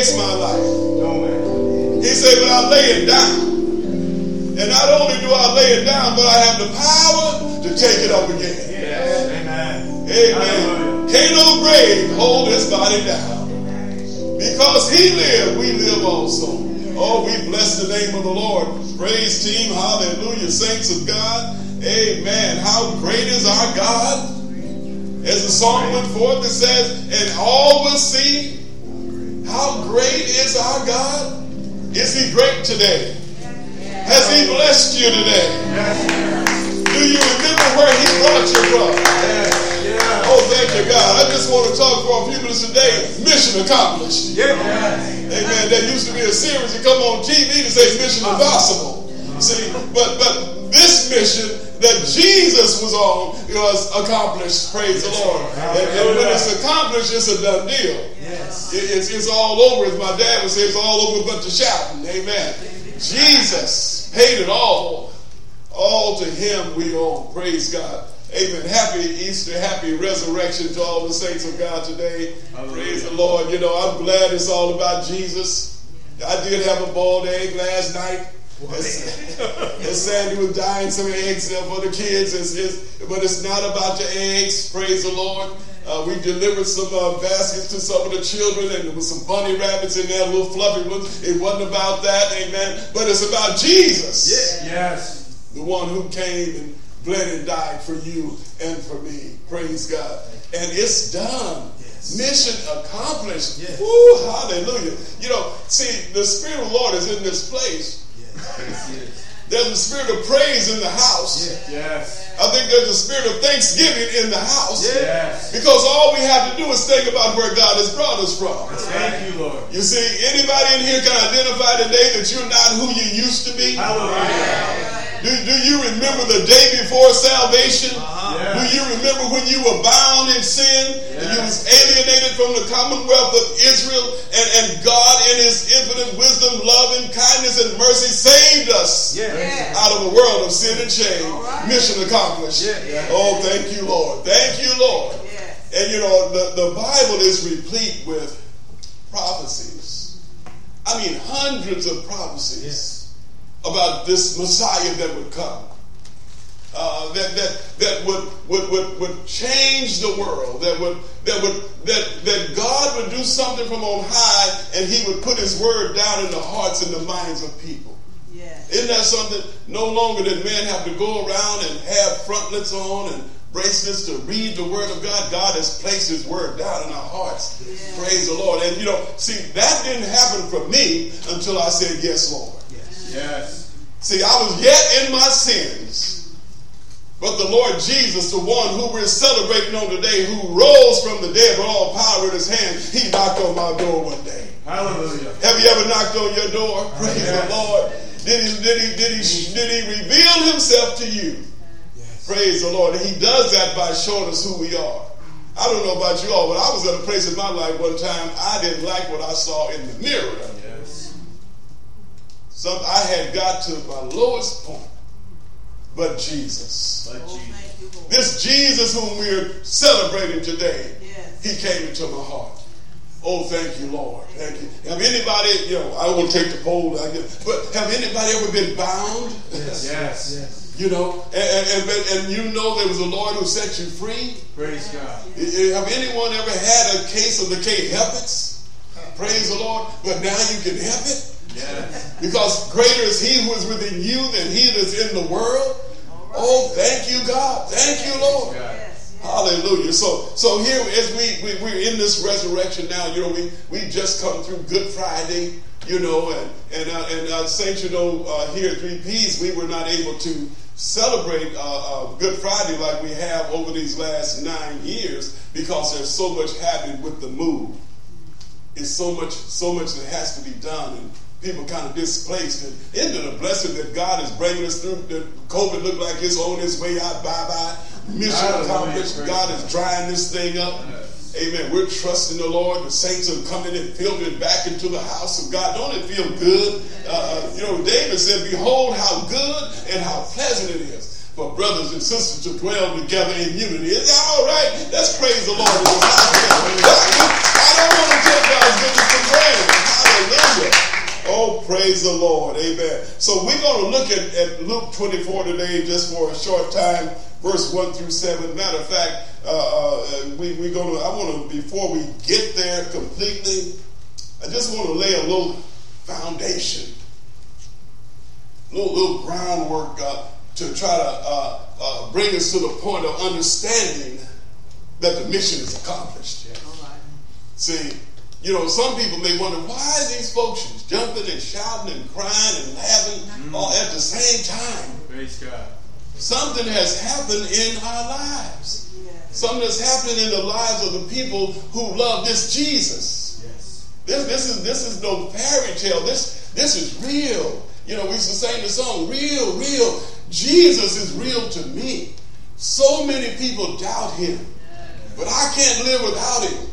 takes my life. He said, But I lay it down. And not only do I lay it down, but I have the power to take it up again. Yes. Amen. Amen. Can't no grave hold his body down. Because he lived, we live also. Oh, we bless the name of the Lord. Praise team. Hallelujah. Saints of God. Amen. How great is our God? As the song went forth, it says, and all will see how great is our God. Is he great today? Has he blessed you today? Do you remember where he brought you from? Oh, thank you, God. I just want to talk for a few minutes today. Mission accomplished. Amen. There used to be a series that come on TV to say Mission Impossible. See, but but this mission that Jesus was on was accomplished. Praise the Lord. And, and, when it's accomplished, it's a done deal. Yes. It, it's, it's all over. As my dad would say, it's all over but the shouting. Amen. Jesus paid it all. All to him we owe. Praise God. Amen. Happy Easter, happy resurrection to all the saints of God today. Hallelujah. Praise the Lord. You know, I'm glad it's all about Jesus. I did have a boiled egg last night. As Sandy was dyeing some eggs for the kids, it's, it's, but it's not about the eggs. Praise the Lord. Uh, we delivered some uh, baskets to some of the children, and there was some bunny rabbits in there, little fluffy ones. It wasn't about that, amen. But it's about Jesus. Yeah. Yes. The one who came and bled and died for you and for me. Praise God. And it's done. Yes. Mission accomplished. Yes. Woo, hallelujah. You know, see, the Spirit of the Lord is in this place. There's a spirit of praise in the house. Yes. I think there's a spirit of thanksgiving in the house. Yes. Because all we have to do is think about where God has brought us from. Thank you, Lord. You see, anybody in here can identify today that you're not who you used to be? Hallelujah. Do, do you remember the day before salvation? Uh-huh. Yes. Do you remember when you were bound in sin yes. and you was alienated from the commonwealth of Israel and, and God in his infinite wisdom, love and kindness and mercy saved us yes. out of a world of sin and shame. Right. Mission accomplished. Oh, thank you, Lord. Thank you, Lord. And you know, the, the Bible is replete with prophecies. I mean, hundreds of prophecies about this Messiah that would come. Uh, that that that would, would would would change the world. That would that would that that God would do something from on high, and He would put His word down in the hearts and the minds of people. Yes. Isn't that something? No longer did men have to go around and have frontlets on and bracelets to read the word of God. God has placed His word down in our hearts. Praise the Lord. And you know, see, that didn't happen for me until I said yes, Lord. Yes. See, I was yet in my sins. But the Lord Jesus, the one who we're celebrating on today, who rose from the dead with all power in his hand, he knocked on my door one day. Hallelujah. Have you ever knocked on your door? Praise yes. the Lord. Did he, did, he, did, he, did he reveal himself to you? Yes. Praise the Lord. And he does that by showing us who we are. I don't know about you all, but I was at a place in my life one time I didn't like what I saw in the mirror. Some, I had got to my lowest point. But Jesus. But Jesus. This Jesus whom we're celebrating today, yes. he came into my heart. Oh, thank you, Lord. Thank you. Have anybody, you know, I won't take the poll, I guess, but have anybody ever been bound? Yes, yes. yes. You know, and, and, and, you know there was a Lord who set you free. Praise God. Have anyone ever had a case of the can't help it? Praise the Lord. But now you can help it. Yes. Because greater is he who is within you than he that is in the world. Right. Oh, thank you, God. Thank you, Lord. Yes, yes. Hallelujah. So, so here as we, we we're in this resurrection now, you know, we we just come through Good Friday, you know, and and uh, and uh, saints, you know, uh, here at Three Ps, we were not able to celebrate uh, uh, Good Friday like we have over these last nine years because there's so much happening with the move. It's so much, so much that has to be done, and people kind of displaced. And isn't it a blessing that God is bringing us through? That COVID looked like it's on its way out. Bye bye. Mission accomplished. God is drying this thing up. Amen. We're trusting the Lord. The saints are coming and filtering back into the house of God. Don't it feel good? Uh, uh, you know, David said, Behold, how good and how pleasant it is for brothers and sisters to dwell together in unity. Is that all right? Let's praise the Lord in this house. I don't want to take God's goodness for granted. Hallelujah. Oh, praise the Lord. Amen. So we're going to look at, at Luke 24 today just for a short time, verse 1 through 7. Matter of fact, uh, uh, we, we're going to, I want to, before we get there completely, I just want to lay a little foundation, little, little groundwork uh, to try to uh, uh, bring us to the point of understanding that the mission is accomplished. See, you know, some people may wonder why these folks just jumping and shouting and crying and laughing mm-hmm. all at the same time. Praise God. Something has happened in our lives. Yes. Something has happened in the lives of the people who love this Jesus. Yes. This, this is this is no fairy tale. This this is real. You know, we used to sing the song, real, real. Jesus is real to me. So many people doubt him. But I can't live without him.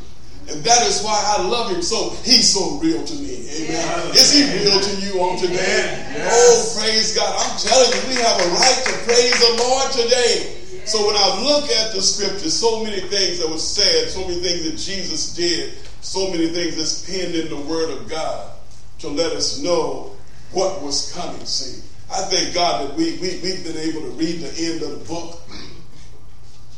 And that is why I love him so. He's so real to me. Amen. Yeah. Is he real to you on today? Oh, yes. Oh, praise God. I'm telling you, we have a right to praise the Lord today. So when I look at the scriptures, so many things that were said, so many things that Jesus did, so many things that's penned in the Word of God to let us know what was coming. See, I thank God that we, we, we've been able to read the end of the book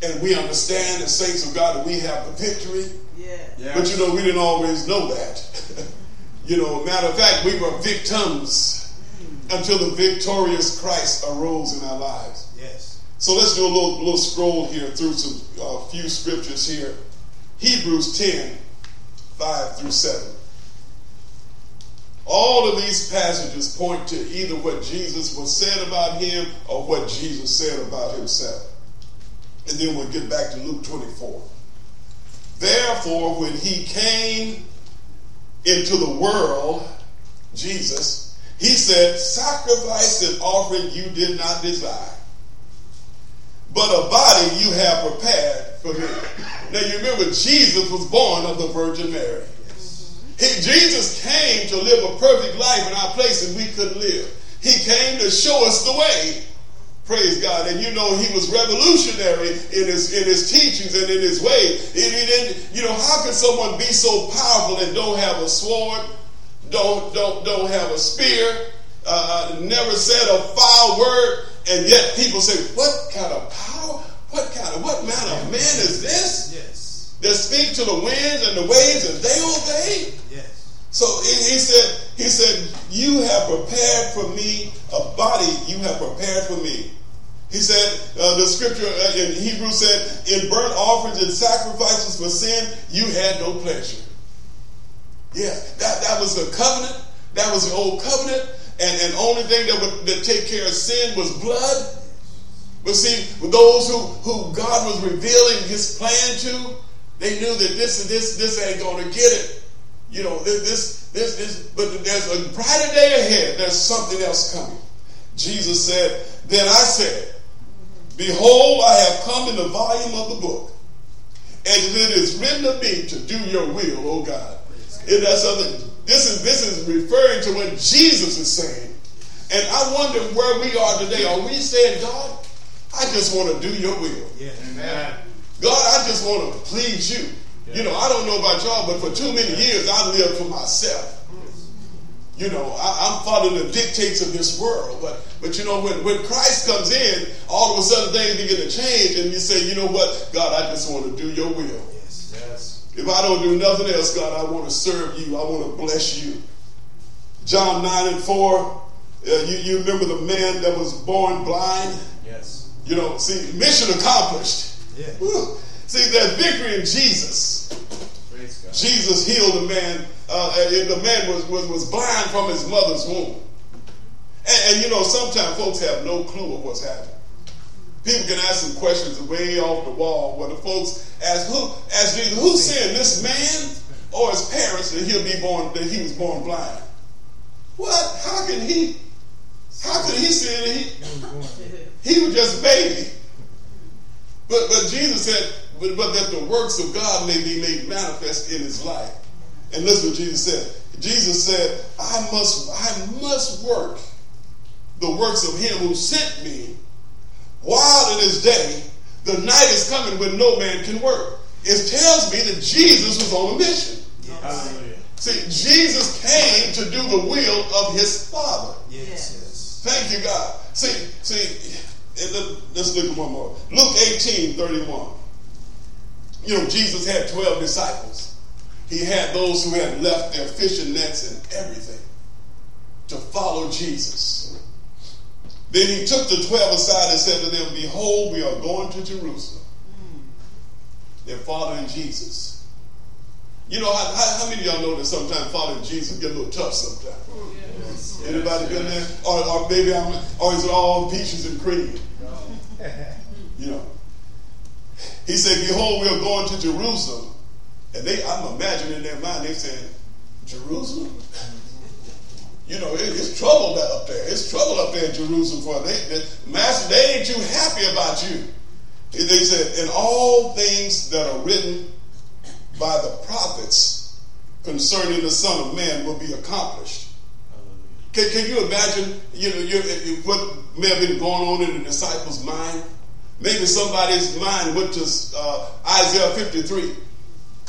and we understand as saints of God that we have the victory. Yeah. But you know, we didn't always know that. you know, matter of fact, we were victims until the victorious Christ arose in our lives. Yes. So let's do a little, little scroll here through some uh, few scriptures here. Hebrews 10, 5 through 7. All of these passages point to either what Jesus was said about him or what Jesus said about himself. And then we'll get back to Luke 24. Therefore, when he came into the world, Jesus, he said, Sacrifice and offering you did not desire, but a body you have prepared for me. Now you remember, Jesus was born of the Virgin Mary. He, Jesus came to live a perfect life in our place and we couldn't live. He came to show us the way Praise God. And you know, he was revolutionary in his in his teachings and in his way. He, he didn't, you know, how can someone be so powerful and don't have a sword, don't don't don't have a spear, uh, uh, never said a foul word, and yet people say, What kind of power? What kind of what manner of man is this? Yes. That speak to the winds and the waves and they obey? Yes. So he said, he said, You have prepared for me a body you have prepared for me. He said, uh, the scripture uh, in Hebrew said, in burnt offerings and sacrifices for sin, you had no pleasure. Yeah, that, that was the covenant. That was the old covenant. And, and only thing that would that take care of sin was blood. But see, those who, who God was revealing his plan to, they knew that this and this, this ain't gonna get it. You know, this, this, this, but there's a brighter day ahead. There's something else coming. Jesus said, Then I said, Behold, I have come in the volume of the book, and it is written of me to do your will, O God. Isn't that something? This is this is referring to what Jesus is saying. And I wonder where we are today. Are we saying, God, I just want to do your will? Yeah. Amen. God, I just want to please you. Yeah. You know, I don't know about y'all, but for too many years I lived for myself. You know, I, am following the dictates of this world. But but you know, when, when Christ comes in, all of a sudden things begin to change, and you say, you know what, God, I just want to do your will. Yes. Yes. If I don't do nothing else, God, I want to serve you. I want to bless you. John 9 and 4, uh, you, you remember the man that was born blind? Yes. You know, see, mission accomplished. Yeah. See, there's victory in Jesus. Jesus healed a man uh, the man was, was, was blind from his mother's womb. And, and, you know, sometimes folks have no clue of what's happening. People can ask some questions way off the wall where the folks ask, who, ask Jesus, who sinned, this man or his parents that he'll be born, that he was born blind? What? How can he, how could he sin? He, he was just a baby. But, but Jesus said, but, but that the works of God may be made manifest in his life. And listen to what Jesus said. Jesus said, I must, I must work the works of him who sent me while it is day, the night is coming when no man can work. It tells me that Jesus was on a mission. Hallelujah. See, Jesus came to do the will of his Father. Yes, yes. Thank you, God. See, see, let- let's look at one more. Luke 18, 31. You know, Jesus had 12 disciples. He had those who had left their fishing nets and everything to follow Jesus. Then he took the 12 aside and said to them, Behold, we are going to Jerusalem. They're following Jesus. You know, how, how, how many of y'all know that sometimes following Jesus get a little tough sometimes? Anybody been there? Or, or maybe I'm, or is it all peaches and cream? You know. He said, Behold, we are going to Jerusalem. And they, I'm imagining in their mind, they saying, Jerusalem? You know, it, it's trouble up there. It's trouble up there in Jerusalem for they, they, Master, they ain't too happy about you. They said, and all things that are written by the prophets concerning the Son of Man will be accomplished. Can, can you imagine, you know, you, what may have been going on in the disciples' mind? Maybe somebody's mind went to uh, Isaiah 53.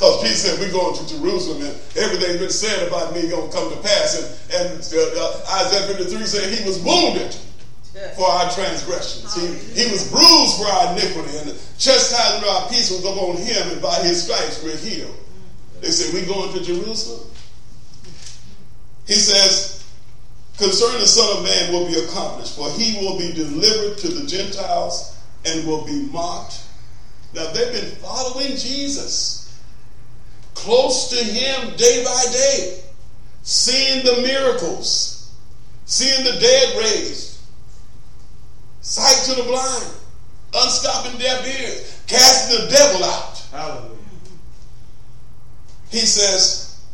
Because Jesus said, we're going to Jerusalem and everything's been said about me going to come to pass. And, and uh, uh, Isaiah 53 said he was wounded for our transgressions. He, he was bruised for our iniquity. And the chastisement of our peace was upon him, and by his stripes we're healed. They said, we're going to Jerusalem. He says, concerning the Son of Man will be accomplished, for he will be delivered to the Gentiles and will be mocked. Now they've been following Jesus, close to him day by day, seeing the miracles, seeing the dead raised, sight to the blind, unstopping deaf ears, casting the devil out. Hallelujah. He says,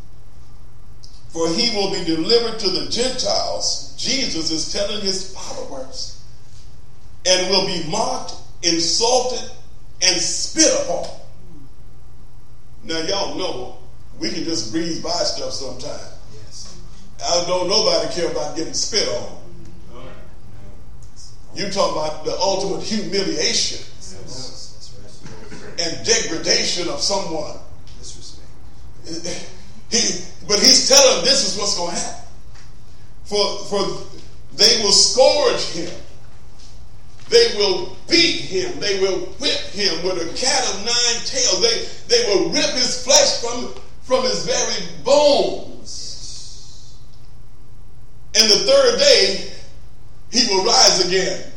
For he will be delivered to the Gentiles. Jesus is telling his followers, and will be mocked, insulted, and spit upon. Now, y'all know we can just breeze by stuff sometimes. Yes. I don't nobody care about getting spit on. Right. You talk about the ultimate humiliation Yes. And degradation of someone. Disrespect. He, but he's telling them this is what's going to happen. For, for they will scourge him. They will beat him. They will whip him with a cat of nine tails. They, they will rip his flesh from, from his very bones. And the third day, he will rise again.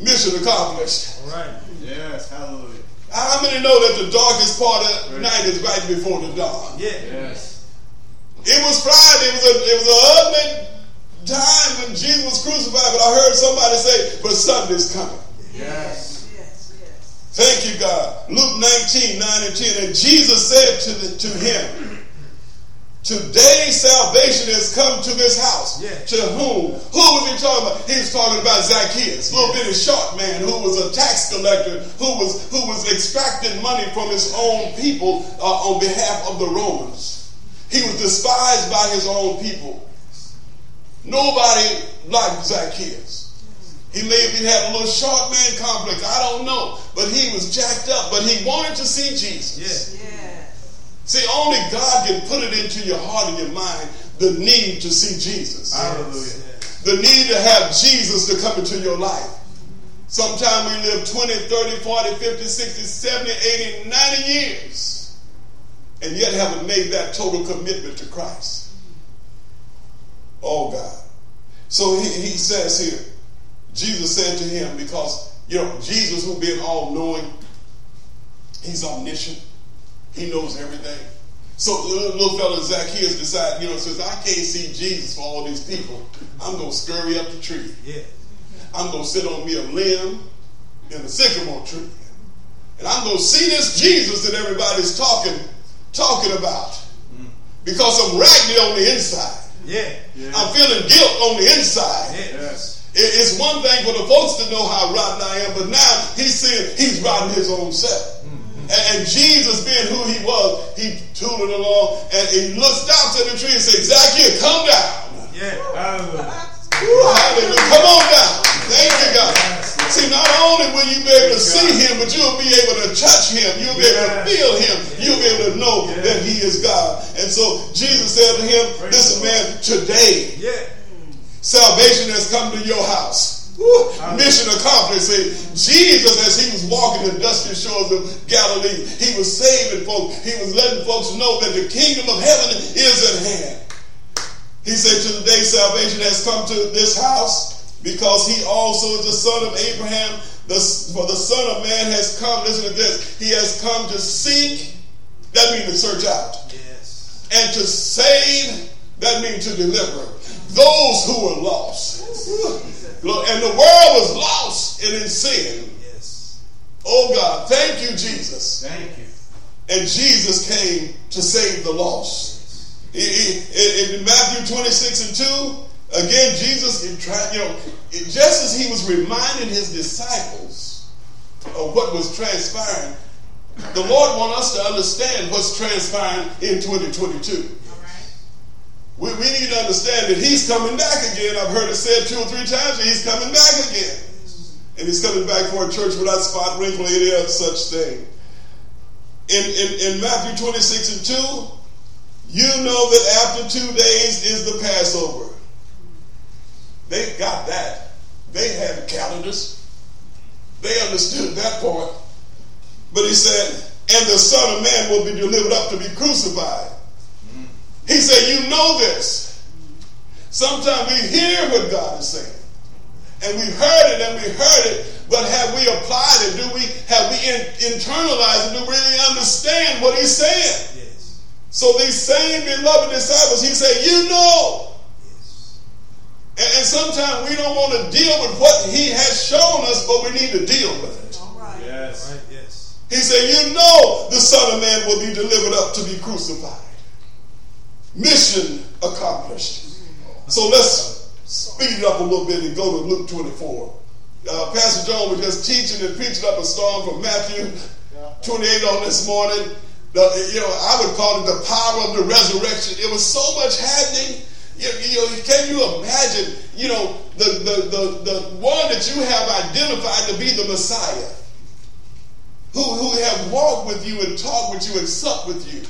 Mission accomplished. All right. Yes. Hallelujah. How many know that the darkest part of the night is right before the dawn? Yeah. Yes. It was Friday. It was a it was an ugly time when Jesus was crucified. But I heard somebody say, "But Sunday's coming." Yes. Yes, yes. Thank you, God. Luke 19, 9 and 10. And Jesus said to, the, to him, Today salvation has come to this house. Yeah. To whom? Who was he talking about? He was talking about Zacchaeus, little bit bitty short man who was a tax collector, who was who was extracting money from his own people uh, on behalf of the Romans. He was despised by his own people. Nobody liked Zacchaeus. He may have been having a little short man complex. I don't know. But he was jacked up. But he wanted to see Jesus. Yeah. Yes. See, only God can put it into your heart and your mind the need to see Jesus. Hallelujah. The need to have Jesus to come into your life. Sometimes we live 20, 30, 40, 50, 60, 70, 80, 90 years and yet haven't made that total commitment to Christ. Oh, God. So he, he says here, Jesus said to him, because, you know, Jesus, who being all knowing, he's omniscient, he knows everything. So little, little fella Zacchaeus decided, you know, says, I can't see Jesus for all these people. I'm going to scurry up the tree. Yeah. I'm going to sit on me a limb in the sycamore tree. And I'm going to see this Jesus that everybody's talking talking about. Mm. Because I'm raggedy on the inside. Yeah. I'm feeling guilt on the inside. Yes. It- It's one thing for the folks to know how rotten I am, but now he's saying he's rotten his own self. Mm-hmm. And, and Jesus, being who he was, he tooted along and he looked down to the tree and said, Zacchaeus, come down. Yeah. Hallelujah. Come on down. Thank you, God. See, not only will you be able to see him, but you'll be able to touch him. You'll be able to feel him. You'll be able to know that he is God. And so Jesus said to him, listen, man, today, salvation has come to your house. Woo, mission accomplished. See, Jesus, as he was walking the dusty shores of Galilee, he was saving folks. He was letting folks know that the kingdom of heaven is at hand. He said, Today salvation has come to this house because he also is the son of Abraham. The, for the Son of Man has come, listen to this, he has come to seek, that means to search out. Yes. And to save, that means to deliver. Those who were lost. And the world was lost and in sin. Yes. Oh God, thank you, Jesus. Thank you. And Jesus came to save the lost. He- he- in Matthew 26 and 2, again, Jesus, he tried, you know, just as he was reminding his disciples of what was transpiring, the Lord wants us to understand what's transpiring in 2022. We, we need to understand that he's coming back again. I've heard it said two or three times that he's coming back again. And he's coming back for a church without spot, wrinkle, any other such thing. In, in, in Matthew 26 and 2, you know that after two days is the Passover. They got that. They had calendars. They understood that part. But he said, and the Son of Man will be delivered up to be crucified. Mm. He said, You know this. Sometimes we hear what God is saying. And we've heard it and we heard it, but have we applied it? Do we have we in, internalized it? Do we really understand what he's saying? Yes. So these same beloved disciples, he said, You know. Yes. And, and sometimes we don't want to deal with what he has shown us, but we need to deal with it. Yes. Right. Yes. He said, You know the Son of Man will be delivered up to be crucified. Mission accomplished. So let's speed it up a little bit and go to Luke 24. Uh, Pastor John was just teaching and preaching up a storm from Matthew 28 on this morning. The, you know, I would call it the power of the resurrection. It was so much happening. You, you know, can you imagine? You know, the, the, the, the one that you have identified to be the Messiah, who, who have walked with you and talked with you and supped with you,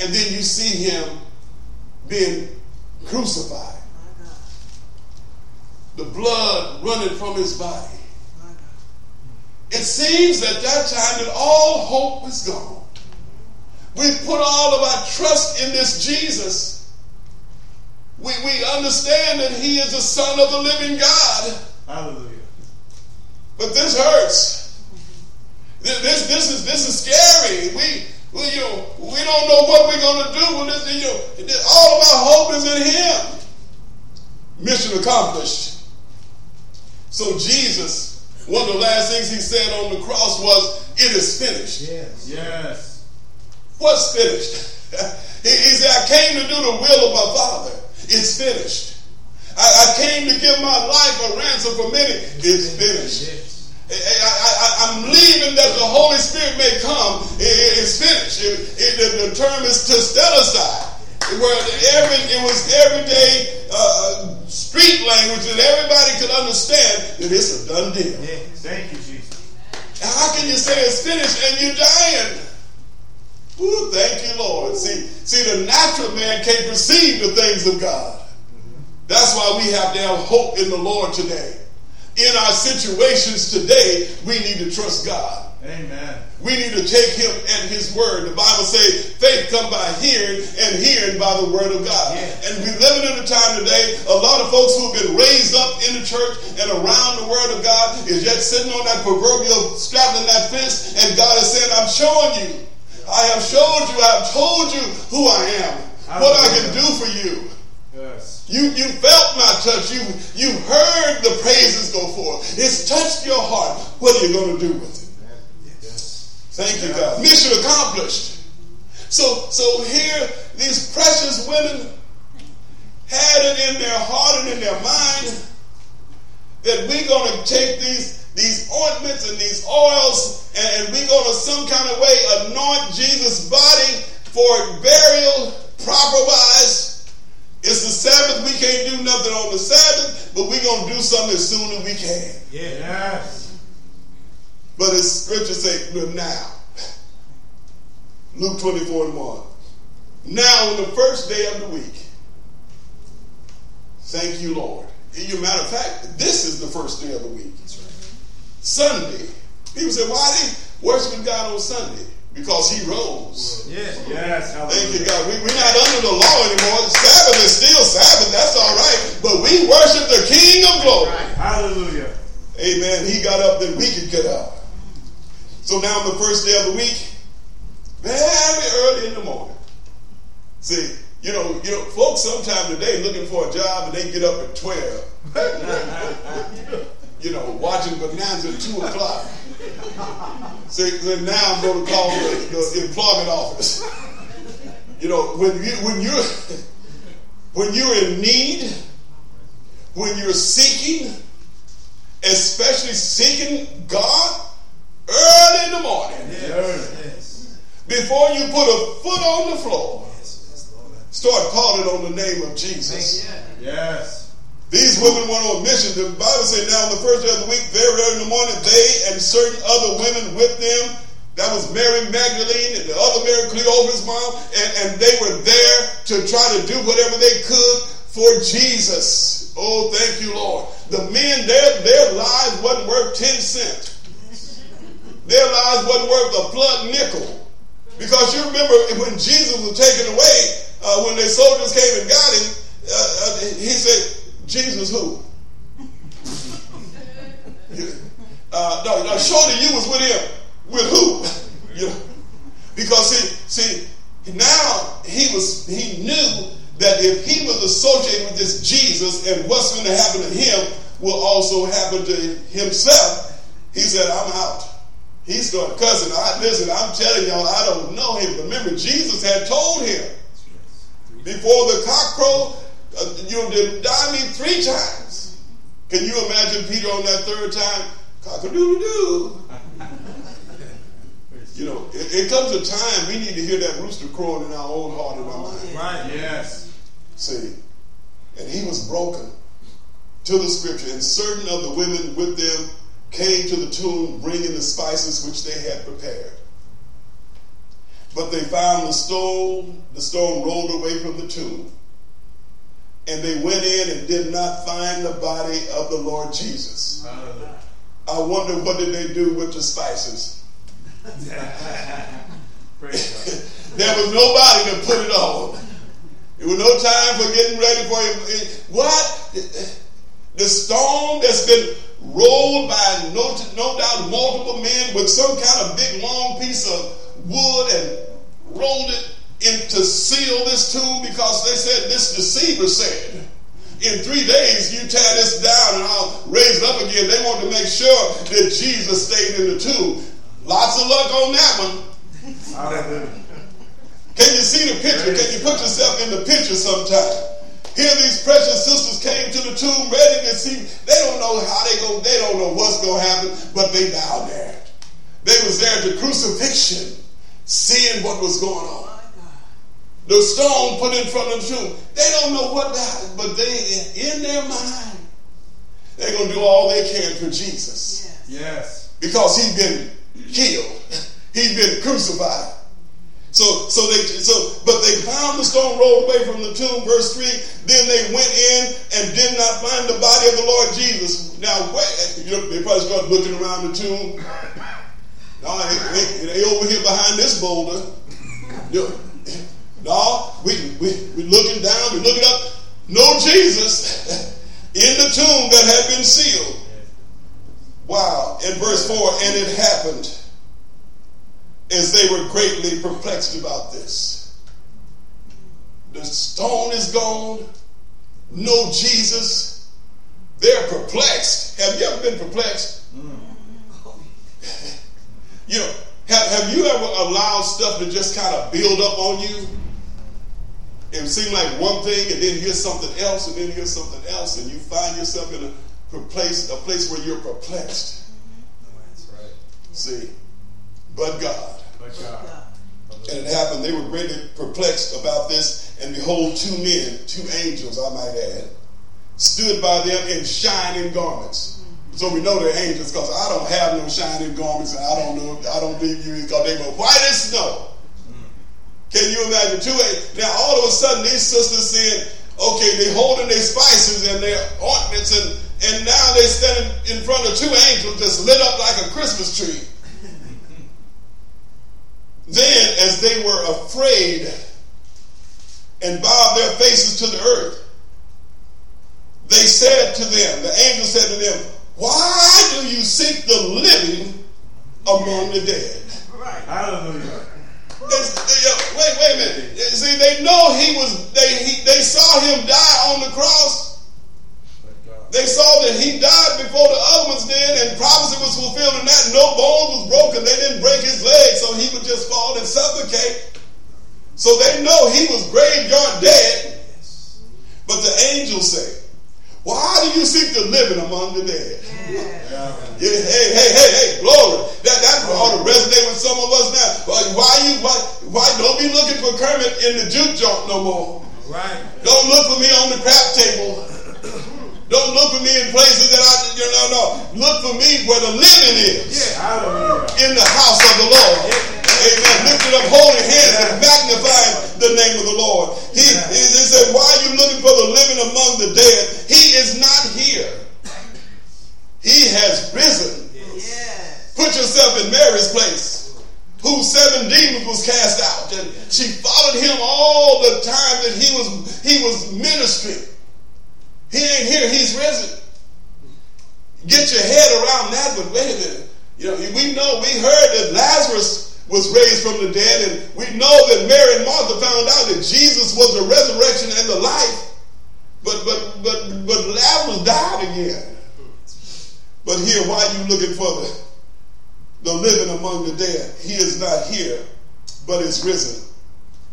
and then you see him being crucified. The blood running from his body. It seems at that time that all hope is gone. We put all of our trust in this Jesus. We, we understand that he is the Son of the living God. Hallelujah. But this hurts. This, this, this is this is scary. We, we you know we don't know what we're going to do when this. You know, all of our hope is in Him. Mission accomplished. So Jesus, one of the last things He said on the cross was, "It is finished." Yes. Yes. What's finished? he, he said, "I came to do the will of my Father. It's finished." I, I came to give my life a ransom for many. It's finished. I, am leaving that the Holy Spirit may come. It, it, it's finished. It, the, the, term is tetelestai, where every it was everyday uh, street language that everybody could understand that it's a done deal. Yes. Thank you, Jesus. How can you say it's finished and you're dying? Ooh, thank you, Lord. See, see, the natural man can't perceive the things of God. That's why we have to have hope in the Lord today. In our situations today, we need to trust God. Amen. We need to take him at his word. The Bible says faith come by hearing and hearing by the word of God. Yeah. And we're living in a time today, a lot of folks who've been raised up in the church and around the word of God is yet sitting on that proverbial straddling that fence, and God is saying, I'm showing you. I have showed you, I have told you who I am, what I can do for you. Yes. You you felt my touch. You you heard the praises go forth. It's touched your heart. What are you going to do with it? Yes. Thank you, God. Mission accomplished. So so here these precious women had it in their heart and in their mind that we're going to take these these ointments and these oils and we're going to some kind of way anoint Jesus' body for burial proper wise It's the Sabbath. We can't do nothing on the Sabbath, but we're going to do something as soon as we can. Yes. But as scripture say, now. Luke 24 and 1. Now, on the first day of the week, thank you, Lord. As a matter of fact, this is the first day of the week. Sunday. People say, why are they worshiping God on Sunday? Because he rose. Yes. Yes. Thank you, God. We, we're not under the law anymore. Sabbath is still Sabbath. That's all right. But we worship the King of glory. Hallelujah. Amen. He got up, then we could get up. So now on the first day of the week, very early in the morning. See, you know, you know, folks sometime today looking for a job and they get up at 12. you know, watching Bonanza at 2 o'clock. See, then now I'm going to call the, the employment office. You know, when you when you when you're in need, when you're seeking, especially seeking God early in the morning, Yes. before you put a foot on the floor, start calling on the name of Jesus. Yes. These women went on mission. The Bible said, now on the first day of the week, very early in the morning, they and certain other women with them, that was Mary Magdalene and the other Mary Cleophas' mom, and, and they were there to try to do whatever they could for Jesus. Oh, thank you, Lord. The men, their, their lives wasn't worth 10 cents. Their lives wasn't worth a blood nickel. Because you remember when Jesus was taken away, uh, when the soldiers came and got him, uh, uh, he said, Jesus who? uh, no, no, shorty, you was with him. With who? you know, because see, see, now he was he knew that if he was associated with this Jesus and what's going to happen to him will also happen to himself, he said, I'm out. He started cussing. I listen, I'm telling y'all, I don't know him. Remember, Jesus had told him before the cock crowed, uh, you deny me three times. Can you imagine Peter on that third time? Cock a doodle doo. You know, it, it, comes a time we need to hear that rooster crowing in our own heart and our mind. Right. Yes. See, and he was broken to the scripture, and certain of the women with them came to the tomb bringing the spices which they had prepared. But they found the stone, the stone rolled away from the tomb. And they went in and did not find the body of the Lord Jesus. I wonder what did they do with the spices? there was nobody to put it on. There was no time for getting ready for him. What? The stone that's been rolled by no, no doubt multiple men with some kind of big long piece of wood and rolled it in to seal this tomb because they said this deceiver said in three days you tear this down and I'll raise it up again. They want to make sure that Jesus stayed in the tomb. Lots of luck on that one. Can you see the picture? Can you put yourself in the picture sometime? Here these precious sisters came to the tomb ready to see. They don't know how they go. They don't know what's going to happen, but they down there. They was there at the crucifixion, seeing what was going on. The stone put in front of the tomb. They don't know what that, but they in their mind, they're going to do all they can for Jesus. Yes. yes. Because he's been killed. He's been crucified. So, so they, so, but they found the stone rolled away from the tomb. Verse three. Then they went in and did not find the body of the Lord Jesus. Now, wait, you know, they probably started looking around the tomb. No, they, they, they over here behind this boulder. You know, no, we, we, we looking down, we're looking up. No Jesus in the tomb that had been sealed. Wow. In verse 4, and it happened as they were greatly perplexed about this. The stone is gone, no Jesus. They're perplexed. Have you ever been perplexed? Mm. you know, have, have you ever allowed stuff to just kind of build up on you? It seemed like one thing, and then here's something else, and then here's something else, and you find yourself in a place, a place where you're perplexed. That's right. See, but God. But God. And it happened, they were greatly perplexed about this, And behold, two men, two angels, I might add, stood by them in shining garments. Mm-hmm. So we know they're angels because I don't have no shining garments and I don't know, I don't believe you because they were white as snow. Can you imagine? Two now all of a sudden these sisters saying, okay, they holding their spices and their ointments and and now they're standing in front of two angels just lit up like a Christmas tree. then, as they were afraid and bowed their faces to the earth, they said to them, the angel said to them, Why do you seek the living among the dead? Right. Hallelujah. Wait, wait a minute. See, they know he was. They he, they saw him die on the cross. They saw that he died before the other ones did, and prophecy was fulfilled in that. No bones was broken. They didn't break his leg, so he would just fall and suffocate. So they know he was graveyard dead. But the angels say, Why do you seek the living among the dead? Yeah. yeah hey, hey, hey, hey, glory. That that ought to resonate with some of us now. Why you why why don't be looking for Kermit in the juke joint no more? Right. Don't look for me on the crap table. Don't look for me in places that I, you know, no. Look for me where the living is. Yeah. In the house of the Lord. Yeah. Amen. Lifting up holy hands and magnifying the name of the Lord. He, he, he said, Why are you looking for the living among the dead? He is not here. He has risen. Put yourself in Mary's place whose seven demons was cast out. And she followed him all the time that he was he was ministering. He ain't here, he's risen. Get your head around that, but wait a minute. You know, we know, we heard that Lazarus was raised from the dead, and we know that Mary and Martha found out that Jesus was the resurrection and the life. But but but but Lazarus died again. But here, why are you looking for the, the living among the dead? He is not here, but is risen.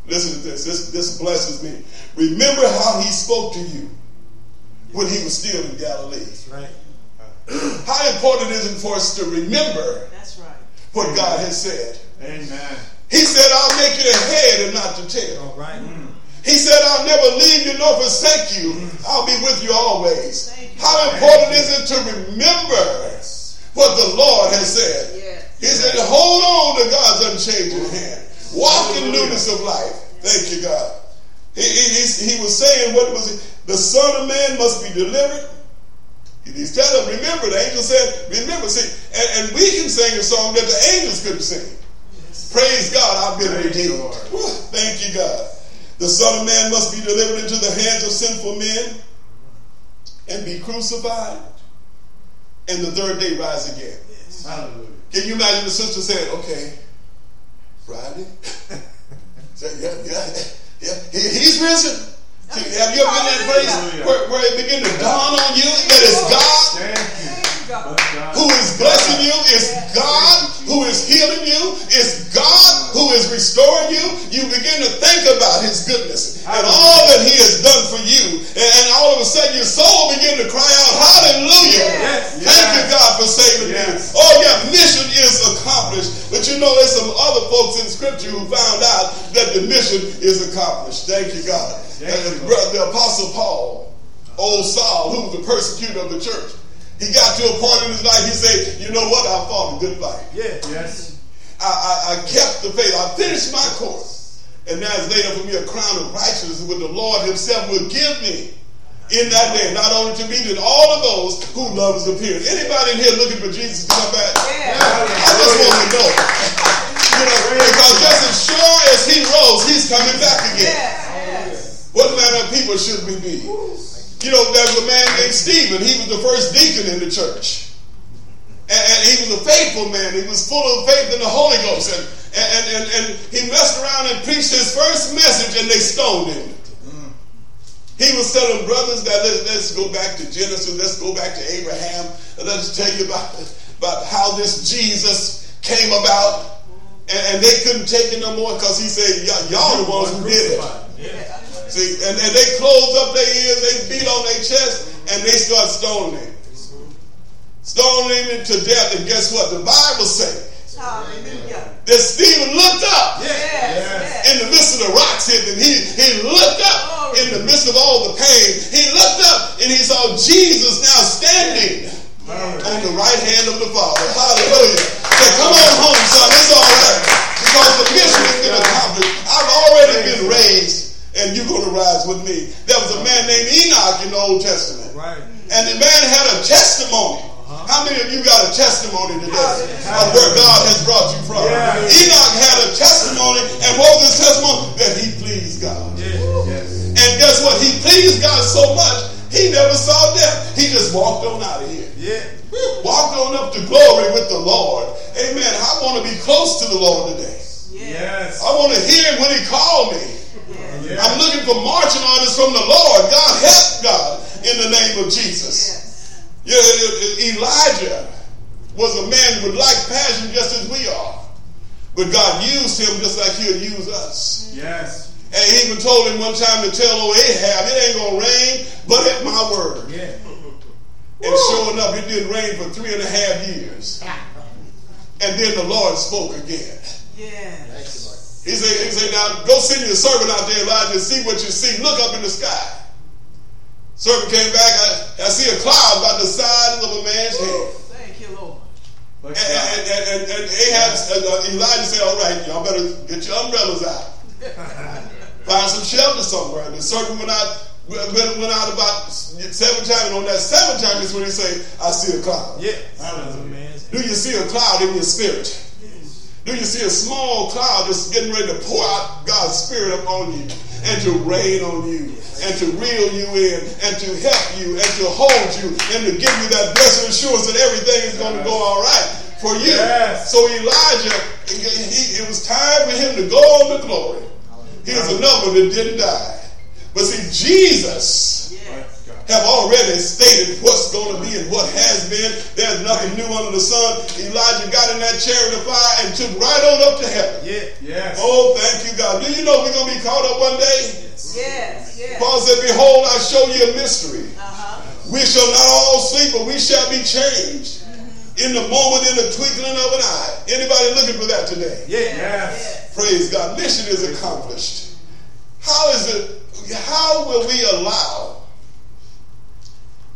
Listen to this. This this blesses me. Remember how he spoke to you when he was still in Galilee. right. How important is it for us to remember That's right. what God has said? Amen. He said, I'll make you the head and not the tail. All right. Mm. He said, I'll never leave you nor forsake you. Mm. I'll be with you always. You. How important is it to remember what the Lord has said? Yes. He said, hold on to God's unchanging hand. Walk in newness of life. Thank you, God. He, he, he was saying, what was it? The Son of Man must be delivered. He's telling them, remember, the angel said, remember, see, and, and, we can sing a song that the angels couldn't sing. Yes. Praise God, I've been redeemed. Thank you, God. The Son of Man must be delivered into the hands of sinful men and be crucified, and the third day rise again. Yes. Hallelujah. Can you imagine the sister saying, okay, Friday? yeah, yeah, yeah, he's risen. Have you ever been in a place where, where it begin to dawn on you that it's God who is blessing you? It's God who is healing you. It's God who is restoring you. You begin to think about His goodness and all that He has done for you, and, all of a sudden your soul begin to cry out, "Hallelujah! Yes. Thank you, God, for saving yes. me." Oh yeah, mission is accomplished. But you know, there's some other folks in Scripture who found out that the mission is accomplished. Thank you, God And the Apostle Paul, old Saul, who was the persecutor of the church, he got to a point in his life, he said, You know what? I fought a good fight. Yeah. Yes. I, I, I kept the faith. I finished my course. And now it's laid up for me a crown of righteousness which the Lord Himself will give me in that day, not only to me, but all of those who love His appearance. Anybody in here looking for Jesus to come back? Yeah. I just want to know. You know, because just as sure as He rose, He's coming back again. Yeah. What manner of people should we be? You know, there's a man named Stephen. He was the first deacon in the church. And, and, he was a faithful man. He was full of faith in the Holy Ghost. And, and, and, and he messed around and preached his first message and they stoned him. He was telling brothers that let, us go back to Genesis, let's go back to Abraham, and let's tell you about, about how this Jesus came about. And, and they couldn't take it no more because he said, y'all the ones who did it. Yeah. See, and, and they close up their ears, they beat on their chest, and they start stoning him. Stoning him to death. And guess what? The Bible says that Stephen looked up yes. Yes. in the midst of the rocks hit him. He, he looked up in the midst of all the pain. He looked up and he saw Jesus now standing on the right hand of the Father. Hallelujah. Say, come on home, son. It's all right. Because the mission has been accomplished. I've already been raised, and you're going to rise with me. There was a man named Enoch in the Old Testament. Right. And the man had a testimony. Uh-huh. How many of you got a testimony today of where God has brought you from? Yeah. Enoch had a testimony, and what was his testimony? That he pleased God. Yes. And guess what? He pleased God so much, he never saw death. He just walked on out of here. Yeah. Walked on up to glory with the Lord. Amen. I want to be close to the Lord today. Yes. I want to hear when he called me. Yeah. I'm looking for marching orders from the Lord. God help God in the name of Jesus. Yeah, Elijah was a man with like passion just as we are. But God used him just like he'll use us. Yes. And he even told him one time to tell old Ahab, it ain't going to rain but at my word. Yeah. And sure enough, it didn't rain for three and a half years. And then the Lord spoke again. Yes. He said, he said, now go send your servant out there, Elijah, and see what you see. Look up in the sky. Servant came back. I, I see a cloud about the size of a man's head. Thank you, Lord. And, But and, and, and, and Ahab, uh, Elijah said, all right, y'all better get your umbrellas out. Find some shelter somewhere. And the servant went out, went, went out about seven times. And on that seven time is when he say, I see a cloud. yeah. That was a man's Do you see a cloud in your spirit? Do you see a small cloud that's getting ready to pour out God's Spirit upon you and to rain on you and to reel you in and to help you and to hold you and to give you that blessed assurance that everything is going to go all right for you? Yes. So Elijah, he, it was time for him to go on to glory. Here's another that didn't die. But see, Jesus Yes. Have already stated what's going to be and what has been. There's nothing new under the sun. Elijah got in that chariot of fire and took right on up to heaven. Yeah. Yes. Oh, thank you, God. Do you know we're going to be caught up one day? Yes. Yes. Paul said, Behold, I show you a mystery. Uh-huh. We shall not all sleep, but we shall be changed in the moment, in the twinkling of an eye. Anybody looking for that today? Yeah. Yes. Praise God. Mission is accomplished. How is it? How will we allow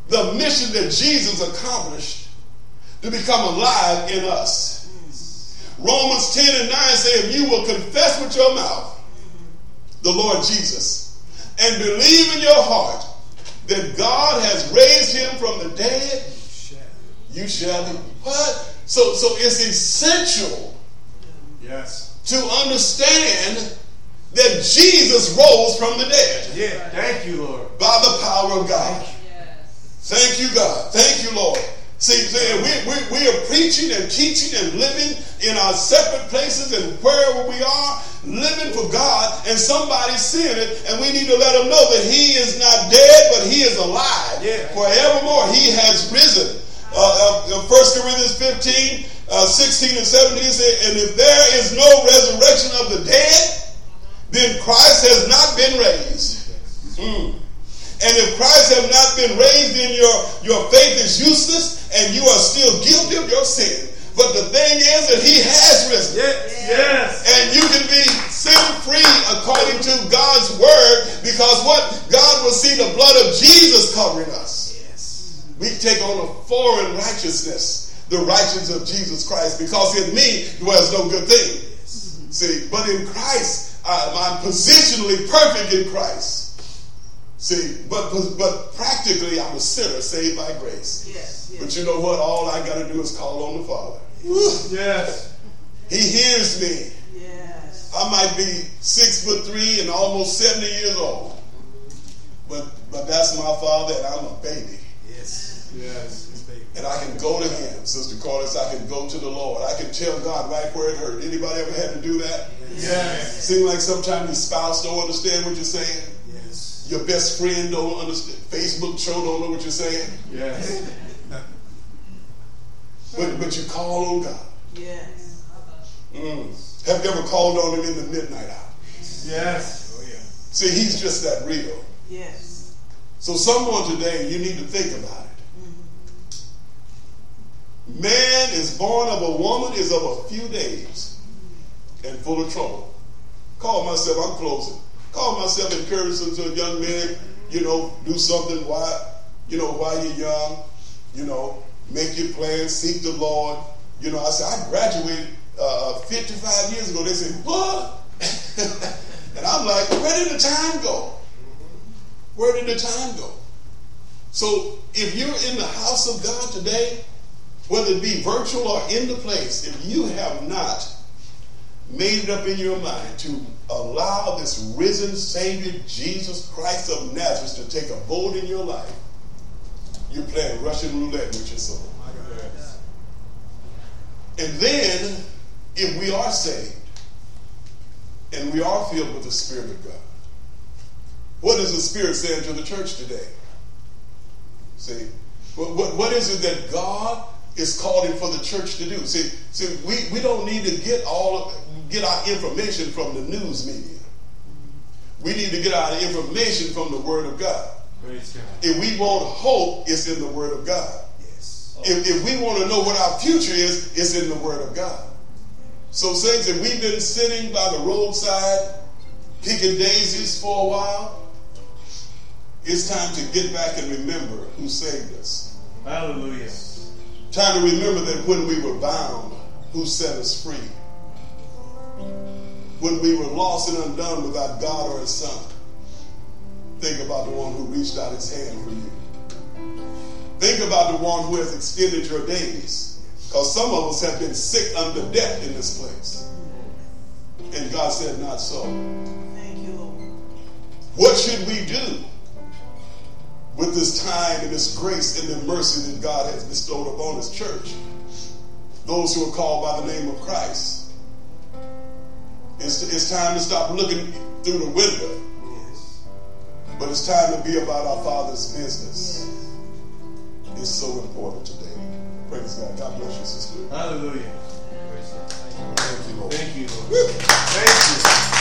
the mission that Jesus accomplished to become alive in us? Romans 10 and 9 say, if you will confess with your mouth the Lord Jesus and believe in your heart that God has raised him from the dead, you shall be. What? So, so it's essential Yes. to understand that Jesus rose from the dead Yeah. Thank you, Lord. by the power of God. Thank you, God. Thank you, Lord. See, we, we, we are preaching and teaching and living in our separate places and wherever we are, living for God, and somebody's seeing it, and we need to let them know that He is not dead, but He is alive. Yeah. Forevermore, He has risen. Uh, uh, 1 Corinthians 15, uh, 16 and 17 say, And if there is no resurrection of the dead, then Christ has not been raised. Mm. And if Christ have not been raised, then your, your faith is useless and you are still guilty of your sin. But the thing is that he has risen. Yes. Yes. And you can be sin free according to God's word because what? God will see the blood of Jesus covering us. Yes. We take on a foreign righteousness, the righteousness of Jesus Christ, because in me dwells no good thing. See, but in Christ, I, I'm positionally perfect in Christ. See, but but practically, I'm a sinner saved by grace. Yes. Yes. But you know what? All I got to do is call on the Father. Yes. He hears me. Yes. I might be six foot three and almost 70 years old. But but that's my father and I'm a baby. Yes. Yes. And I can go to him, Sister Corliss, I can go to the Lord. I can tell God right where it hurt. Anybody ever had to do that? Yes. Seem like sometimes your spouse don't understand what you're saying. Yes. Your best friend don't understand. Facebook show don't know what you're saying. Yes. But but you call on God. Yes. Mm. Have you ever called on him in the midnight hour? Yes. Oh yeah. See, he's just that real. Yes. So someone today, you need to think about it. Man is born of a woman is of a few days and full of trouble. call myself, I'm closing, call myself encouraging to a young man, you know, do something while, you know, while you're young, you know, make your plans, seek the Lord. You know, I said, I graduated uh, 55 years ago. They said, what? and I'm like, where did the time go? Where did the time go? So if you're in the house of God today, whether it be virtual or in the place, if you have not made it up in your mind to allow this risen Savior, Jesus Christ of Nazareth, to take a vote in your life, you're playing Russian roulette with your soul. And then, if we are saved and we are filled with the Spirit of God, what is the Spirit saying to the church today? See, what, what, what is it that God is calling for the church to do? See, see, we, we don't need to get all get our information from the news media. We need to get our information from the Word of God. If we want hope, it's in the Word of God. Yes. If, if we want to know what our future is, it's in the Word of God. So, saints, if we've been sitting by the roadside picking daisies for a while, it's time to get back and remember who saved us. Hallelujah. Time to remember that when we were bound, who set us free. When we were lost and undone without God or His Son, think about the one who reached out His hand for you. Think about the one who has extended your days. Because some of us have been sick unto death in this place. And God said, Not so. Thank you, Lord. What should we do with this time and this grace and the mercy that God has bestowed upon His church? Those who are called by the name of Christ. It's, it's time to stop looking through the window, Yes. but it's time to be about our Father's business. It's so important today. Praise God. God bless you, sister. Hallelujah. Thank you, Lord. Thank you, Lord. Thank you.